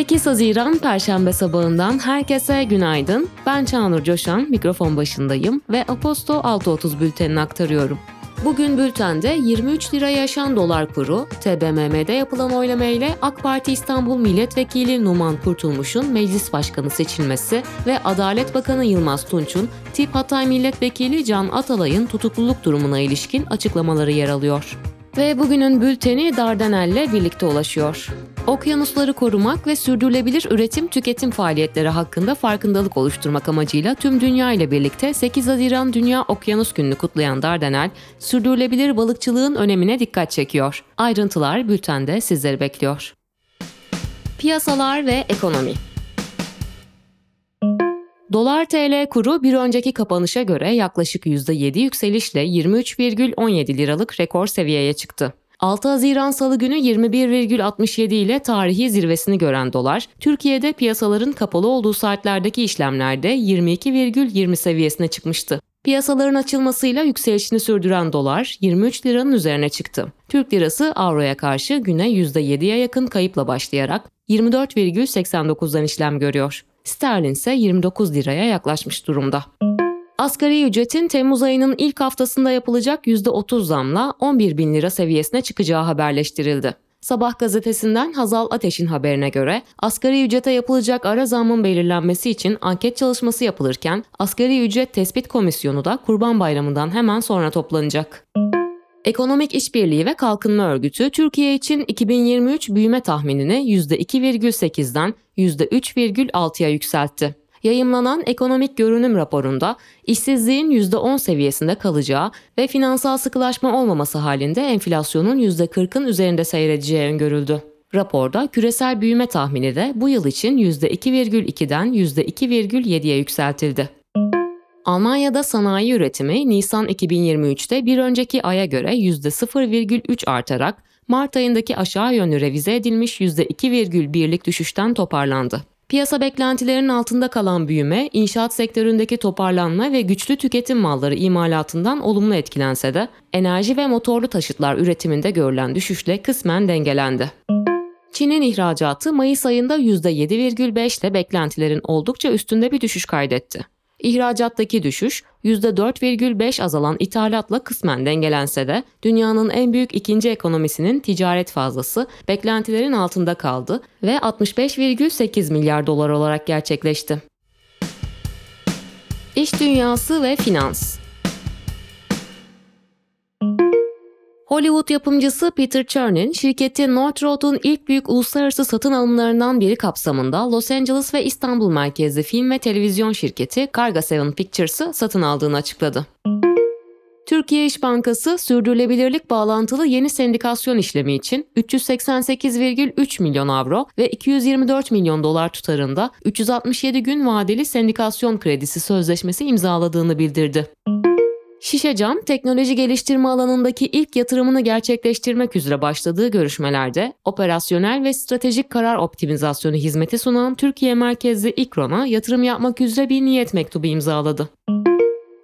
8 Haziran Perşembe sabahından herkese günaydın. Ben Çağnur Coşan, mikrofon başındayım ve Aposto 6.30 bültenini aktarıyorum. Bugün bültende 23 lira yaşan dolar kuru, TBMM'de yapılan oylama ile AK Parti İstanbul Milletvekili Numan Kurtulmuş'un meclis başkanı seçilmesi ve Adalet Bakanı Yılmaz Tunç'un Tip Hatay Milletvekili Can Atalay'ın tutukluluk durumuna ilişkin açıklamaları yer alıyor. Ve bugünün bülteni Dardanel'le birlikte ulaşıyor. Okyanusları korumak ve sürdürülebilir üretim tüketim faaliyetleri hakkında farkındalık oluşturmak amacıyla tüm dünya ile birlikte 8 Haziran Dünya Okyanus Günü'nü kutlayan Dardanel, sürdürülebilir balıkçılığın önemine dikkat çekiyor. Ayrıntılar bültende sizleri bekliyor. Piyasalar ve ekonomi Dolar TL kuru bir önceki kapanışa göre yaklaşık %7 yükselişle 23,17 liralık rekor seviyeye çıktı. 6 Haziran Salı günü 21,67 ile tarihi zirvesini gören dolar, Türkiye'de piyasaların kapalı olduğu saatlerdeki işlemlerde 22,20 seviyesine çıkmıştı. Piyasaların açılmasıyla yükselişini sürdüren dolar 23 liranın üzerine çıktı. Türk lirası avroya karşı güne %7'ye yakın kayıpla başlayarak 24,89'dan işlem görüyor. Sterlin ise 29 liraya yaklaşmış durumda. Asgari ücretin Temmuz ayının ilk haftasında yapılacak %30 zamla 11 bin lira seviyesine çıkacağı haberleştirildi. Sabah gazetesinden Hazal Ateş'in haberine göre asgari ücrete yapılacak ara zammın belirlenmesi için anket çalışması yapılırken asgari ücret tespit komisyonu da Kurban Bayramı'ndan hemen sonra toplanacak. Ekonomik İşbirliği ve Kalkınma Örgütü Türkiye için 2023 büyüme tahminini %2,8'den %3,6'ya yükseltti. Yayımlanan ekonomik görünüm raporunda işsizliğin %10 seviyesinde kalacağı ve finansal sıkılaşma olmaması halinde enflasyonun %40'ın üzerinde seyredeceği öngörüldü. Raporda küresel büyüme tahmini de bu yıl için %2,2'den %2,7'ye yükseltildi. Almanya'da sanayi üretimi Nisan 2023'te bir önceki aya göre %0,3 artarak Mart ayındaki aşağı yönlü revize edilmiş %2,1'lik düşüşten toparlandı. Piyasa beklentilerinin altında kalan büyüme, inşaat sektöründeki toparlanma ve güçlü tüketim malları imalatından olumlu etkilense de enerji ve motorlu taşıtlar üretiminde görülen düşüşle kısmen dengelendi. Çin'in ihracatı Mayıs ayında %7,5 ile beklentilerin oldukça üstünde bir düşüş kaydetti. İhracattaki düşüş %4,5 azalan ithalatla kısmen dengelense de dünyanın en büyük ikinci ekonomisinin ticaret fazlası beklentilerin altında kaldı ve 65,8 milyar dolar olarak gerçekleşti. İş dünyası ve finans Hollywood yapımcısı Peter Chernin, şirketi North Road'un ilk büyük uluslararası satın alımlarından biri kapsamında Los Angeles ve İstanbul merkezli film ve televizyon şirketi Karga Seven Pictures'ı satın aldığını açıkladı. Türkiye İş Bankası sürdürülebilirlik bağlantılı yeni sendikasyon işlemi için 388,3 milyon avro ve 224 milyon dolar tutarında 367 gün vadeli sendikasyon kredisi sözleşmesi imzaladığını bildirdi. Şişecam, teknoloji geliştirme alanındaki ilk yatırımını gerçekleştirmek üzere başladığı görüşmelerde operasyonel ve stratejik karar optimizasyonu hizmeti sunan Türkiye merkezli İkron'a yatırım yapmak üzere bir niyet mektubu imzaladı.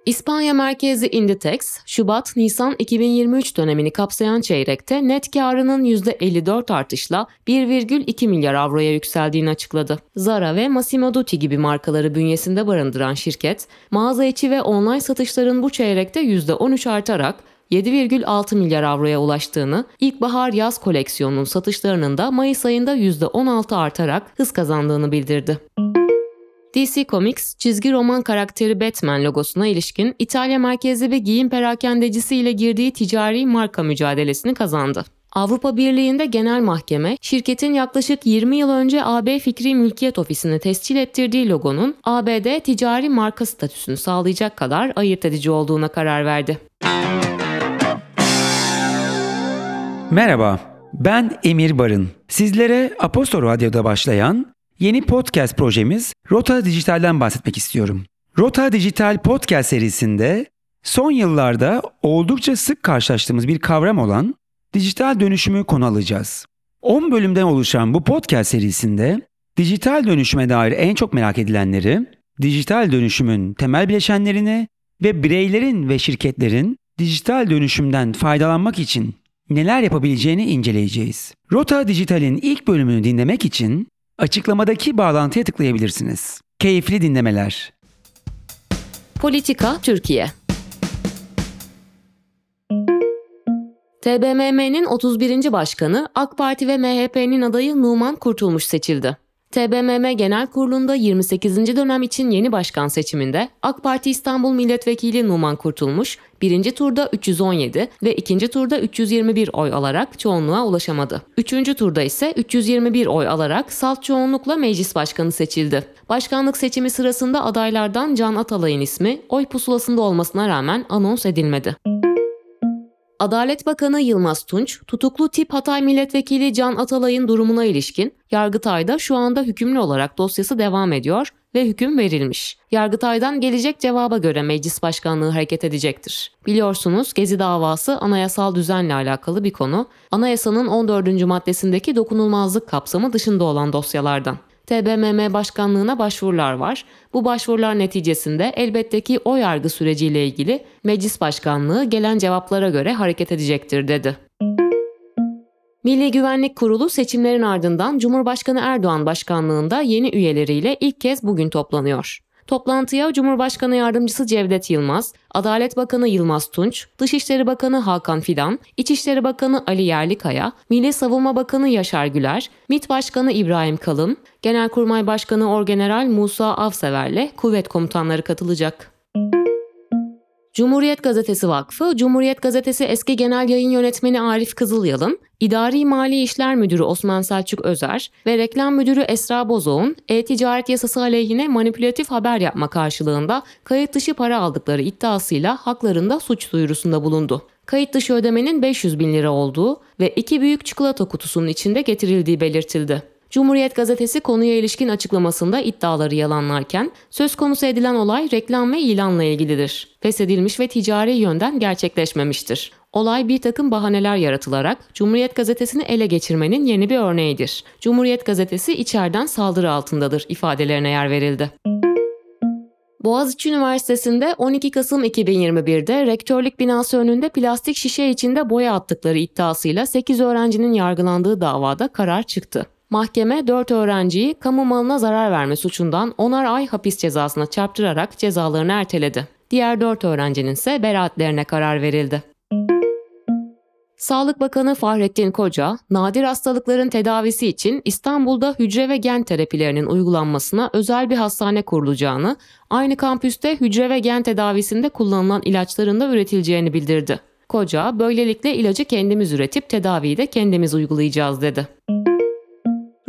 İspanya merkezli Inditex, Şubat-Nisan 2023 dönemini kapsayan çeyrekte net karının %54 artışla 1,2 milyar avroya yükseldiğini açıkladı. Zara ve Massimo Dutti gibi markaları bünyesinde barındıran şirket, mağaza içi ve online satışların bu çeyrekte %13 artarak 7,6 milyar avroya ulaştığını, ilkbahar yaz koleksiyonunun satışlarının da Mayıs ayında %16 artarak hız kazandığını bildirdi. DC Comics, çizgi roman karakteri Batman logosuna ilişkin İtalya merkezli bir giyim perakendecisi ile girdiği ticari marka mücadelesini kazandı. Avrupa Birliği'nde genel mahkeme, şirketin yaklaşık 20 yıl önce AB Fikri Mülkiyet Ofisi'ne tescil ettirdiği logonun ABD ticari marka statüsünü sağlayacak kadar ayırt edici olduğuna karar verdi. Merhaba, ben Emir Barın. Sizlere Apostol Radyo'da başlayan Yeni podcast projemiz Rota Dijital'den bahsetmek istiyorum. Rota Dijital podcast serisinde son yıllarda oldukça sık karşılaştığımız bir kavram olan dijital dönüşümü konu alacağız. 10 bölümden oluşan bu podcast serisinde dijital dönüşüme dair en çok merak edilenleri, dijital dönüşümün temel bileşenlerini ve bireylerin ve şirketlerin dijital dönüşümden faydalanmak için neler yapabileceğini inceleyeceğiz. Rota Dijital'in ilk bölümünü dinlemek için Açıklamadaki bağlantıya tıklayabilirsiniz. Keyifli dinlemeler. Politika Türkiye TBMM'nin 31. Başkanı AK Parti ve MHP'nin adayı Numan Kurtulmuş seçildi. TBMM Genel Kurulu'nda 28. dönem için yeni başkan seçiminde AK Parti İstanbul Milletvekili Numan Kurtulmuş birinci turda 317 ve ikinci turda 321 oy alarak çoğunluğa ulaşamadı. Üçüncü turda ise 321 oy alarak salt çoğunlukla meclis başkanı seçildi. Başkanlık seçimi sırasında adaylardan Can Atalay'ın ismi oy pusulasında olmasına rağmen anons edilmedi. Adalet Bakanı Yılmaz Tunç, tutuklu tip Hatay Milletvekili Can Atalay'ın durumuna ilişkin Yargıtay'da şu anda hükümlü olarak dosyası devam ediyor ve hüküm verilmiş. Yargıtay'dan gelecek cevaba göre meclis başkanlığı hareket edecektir. Biliyorsunuz Gezi davası anayasal düzenle alakalı bir konu. Anayasanın 14. maddesindeki dokunulmazlık kapsamı dışında olan dosyalardan. TBMM başkanlığına başvurular var. Bu başvurular neticesinde elbette ki o yargı süreciyle ilgili meclis başkanlığı gelen cevaplara göre hareket edecektir dedi. Milli Güvenlik Kurulu seçimlerin ardından Cumhurbaşkanı Erdoğan başkanlığında yeni üyeleriyle ilk kez bugün toplanıyor. Toplantıya Cumhurbaşkanı Yardımcısı Cevdet Yılmaz, Adalet Bakanı Yılmaz Tunç, Dışişleri Bakanı Hakan Fidan, İçişleri Bakanı Ali Yerlikaya, Milli Savunma Bakanı Yaşar Güler, MİT Başkanı İbrahim Kalın, Genelkurmay Başkanı Orgeneral Musa Avsever'le kuvvet komutanları katılacak. Cumhuriyet Gazetesi Vakfı, Cumhuriyet Gazetesi eski genel yayın yönetmeni Arif Kızılyalın, İdari Mali İşler Müdürü Osman Selçuk Özer ve Reklam Müdürü Esra Bozoğ'un e-ticaret yasası aleyhine manipülatif haber yapma karşılığında kayıt dışı para aldıkları iddiasıyla haklarında suç duyurusunda bulundu. Kayıt dışı ödemenin 500 bin lira olduğu ve iki büyük çikolata kutusunun içinde getirildiği belirtildi. Cumhuriyet gazetesi konuya ilişkin açıklamasında iddiaları yalanlarken söz konusu edilen olay reklam ve ilanla ilgilidir. Feshedilmiş ve ticari yönden gerçekleşmemiştir. Olay bir takım bahaneler yaratılarak Cumhuriyet gazetesini ele geçirmenin yeni bir örneğidir. Cumhuriyet gazetesi içeriden saldırı altındadır ifadelerine yer verildi. Boğaziçi Üniversitesi'nde 12 Kasım 2021'de rektörlük binası önünde plastik şişe içinde boya attıkları iddiasıyla 8 öğrencinin yargılandığı davada karar çıktı. Mahkeme 4 öğrenciyi kamu malına zarar verme suçundan 10'ar ay hapis cezasına çarptırarak cezalarını erteledi. Diğer 4 öğrencinin ise beraatlerine karar verildi. Sağlık Bakanı Fahrettin Koca, nadir hastalıkların tedavisi için İstanbul'da hücre ve gen terapilerinin uygulanmasına özel bir hastane kurulacağını, aynı kampüste hücre ve gen tedavisinde kullanılan ilaçların da üretileceğini bildirdi. Koca, böylelikle ilacı kendimiz üretip tedaviyi de kendimiz uygulayacağız dedi.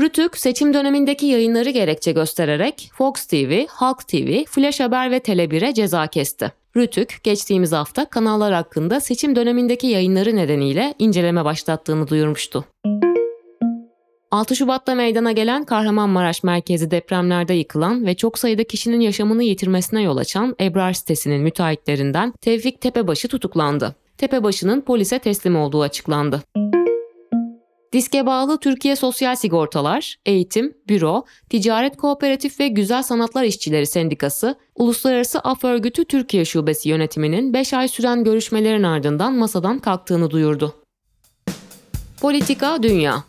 Rütük seçim dönemindeki yayınları gerekçe göstererek Fox TV, Halk TV, Flash Haber ve Tele1'e ceza kesti. Rütük geçtiğimiz hafta kanallar hakkında seçim dönemindeki yayınları nedeniyle inceleme başlattığını duyurmuştu. 6 Şubat'ta meydana gelen Kahramanmaraş merkezi depremlerde yıkılan ve çok sayıda kişinin yaşamını yitirmesine yol açan Ebrar sitesinin müteahhitlerinden Tevfik Tepebaşı tutuklandı. Tepebaşı'nın polise teslim olduğu açıklandı. Diske bağlı Türkiye Sosyal Sigortalar, Eğitim, Büro, Ticaret Kooperatif ve Güzel Sanatlar İşçileri Sendikası, Uluslararası Af Örgütü Türkiye Şubesi yönetiminin 5 ay süren görüşmelerin ardından masadan kalktığını duyurdu. Politika Dünya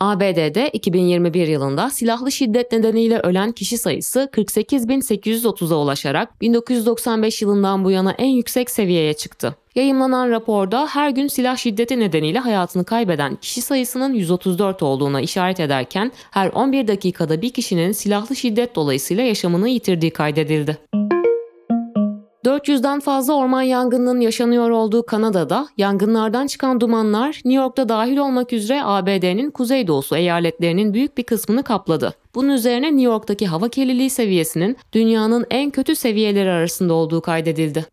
ABD'de 2021 yılında silahlı şiddet nedeniyle ölen kişi sayısı 48.830'a ulaşarak 1995 yılından bu yana en yüksek seviyeye çıktı. Yayınlanan raporda her gün silah şiddeti nedeniyle hayatını kaybeden kişi sayısının 134 olduğuna işaret ederken her 11 dakikada bir kişinin silahlı şiddet dolayısıyla yaşamını yitirdiği kaydedildi. 400'den fazla orman yangınının yaşanıyor olduğu Kanada'da yangınlardan çıkan dumanlar New York'ta dahil olmak üzere ABD'nin kuzeydoğusu eyaletlerinin büyük bir kısmını kapladı. Bunun üzerine New York'taki hava kirliliği seviyesinin dünyanın en kötü seviyeleri arasında olduğu kaydedildi.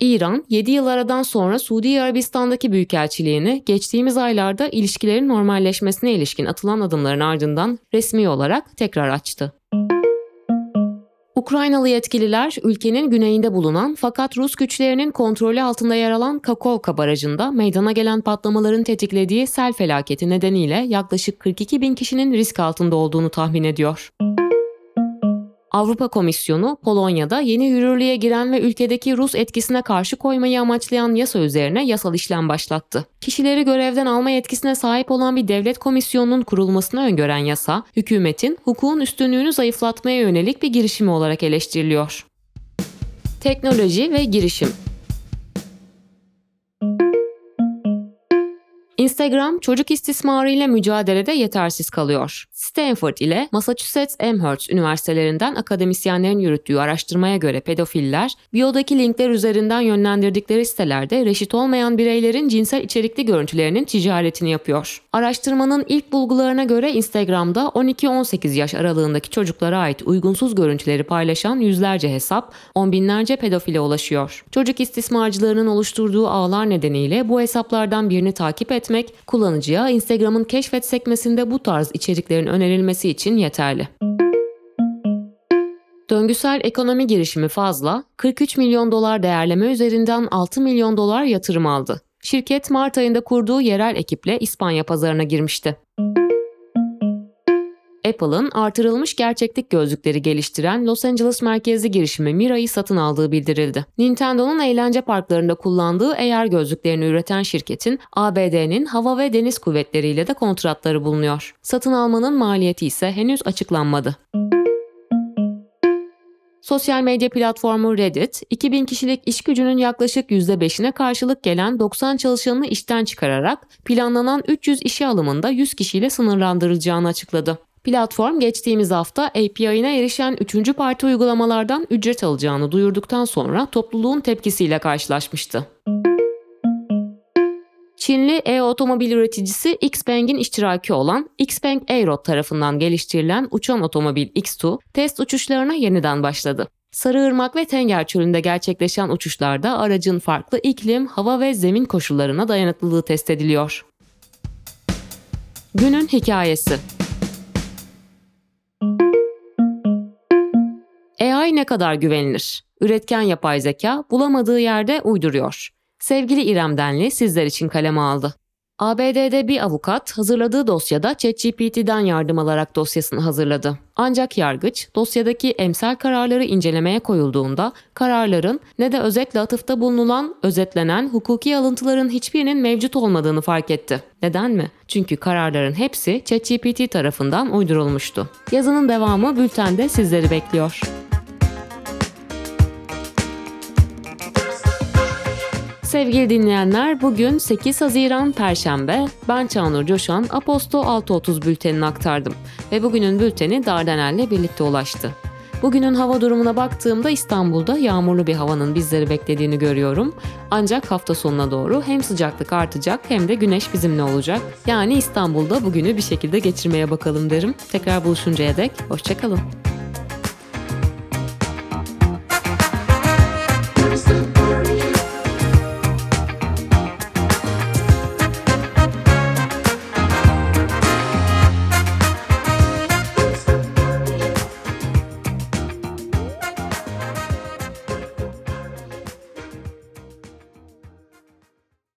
İran, 7 yıl aradan sonra Suudi Arabistan'daki büyükelçiliğini geçtiğimiz aylarda ilişkilerin normalleşmesine ilişkin atılan adımların ardından resmi olarak tekrar açtı. Ukraynalı yetkililer ülkenin güneyinde bulunan fakat Rus güçlerinin kontrolü altında yer alan Kakovka barajında meydana gelen patlamaların tetiklediği sel felaketi nedeniyle yaklaşık 42 bin kişinin risk altında olduğunu tahmin ediyor. Avrupa Komisyonu, Polonya'da yeni yürürlüğe giren ve ülkedeki Rus etkisine karşı koymayı amaçlayan yasa üzerine yasal işlem başlattı. Kişileri görevden alma yetkisine sahip olan bir devlet komisyonunun kurulmasını öngören yasa, hükümetin hukukun üstünlüğünü zayıflatmaya yönelik bir girişimi olarak eleştiriliyor. Teknoloji ve girişim Instagram çocuk istismarı ile mücadelede yetersiz kalıyor. Stanford ile Massachusetts Amherst üniversitelerinden akademisyenlerin yürüttüğü araştırmaya göre pedofiller, biyodaki linkler üzerinden yönlendirdikleri sitelerde reşit olmayan bireylerin cinsel içerikli görüntülerinin ticaretini yapıyor. Araştırmanın ilk bulgularına göre Instagram'da 12-18 yaş aralığındaki çocuklara ait uygunsuz görüntüleri paylaşan yüzlerce hesap, on binlerce pedofile ulaşıyor. Çocuk istismarcılarının oluşturduğu ağlar nedeniyle bu hesaplardan birini takip etmek, kullanıcıya Instagram'ın keşfet sekmesinde bu tarz içeriklerin önerilmesi için yeterli. Döngüsel ekonomi girişimi fazla, 43 milyon dolar değerleme üzerinden 6 milyon dolar yatırım aldı. Şirket Mart ayında kurduğu yerel ekiple İspanya pazarına girmişti. Apple'ın artırılmış gerçeklik gözlükleri geliştiren Los Angeles merkezli girişimi Mira'yı satın aldığı bildirildi. Nintendo'nun eğlence parklarında kullandığı AR gözlüklerini üreten şirketin ABD'nin hava ve deniz kuvvetleriyle de kontratları bulunuyor. Satın almanın maliyeti ise henüz açıklanmadı. Sosyal medya platformu Reddit, 2000 kişilik iş gücünün yaklaşık %5'ine karşılık gelen 90 çalışanını işten çıkararak planlanan 300 işe alımında 100 kişiyle sınırlandırılacağını açıkladı. Platform geçtiğimiz hafta API'ine erişen 3. parti uygulamalardan ücret alacağını duyurduktan sonra topluluğun tepkisiyle karşılaşmıştı. Çinli e-otomobil üreticisi Xpeng'in iştiraki olan Xpeng Aero tarafından geliştirilen uçan otomobil X2 test uçuşlarına yeniden başladı. Sarıırmak ve Tenger Çölü'nde gerçekleşen uçuşlarda aracın farklı iklim, hava ve zemin koşullarına dayanıklılığı test ediliyor. Günün hikayesi AI ne kadar güvenilir? Üretken yapay zeka bulamadığı yerde uyduruyor. Sevgili İrem Denli sizler için kaleme aldı. ABD'de bir avukat hazırladığı dosyada ChatGPT'den yardım alarak dosyasını hazırladı. Ancak yargıç dosyadaki emsal kararları incelemeye koyulduğunda kararların ne de özetle atıfta bulunulan, özetlenen hukuki alıntıların hiçbirinin mevcut olmadığını fark etti. Neden mi? Çünkü kararların hepsi ChatGPT tarafından uydurulmuştu. Yazının devamı bültende sizleri bekliyor. Sevgili dinleyenler bugün 8 Haziran Perşembe ben Çağnur Coşan Aposto 6.30 bültenini aktardım ve bugünün bülteni Dardanel'le birlikte ulaştı. Bugünün hava durumuna baktığımda İstanbul'da yağmurlu bir havanın bizleri beklediğini görüyorum. Ancak hafta sonuna doğru hem sıcaklık artacak hem de güneş bizimle olacak. Yani İstanbul'da bugünü bir şekilde geçirmeye bakalım derim. Tekrar buluşuncaya dek hoşçakalın.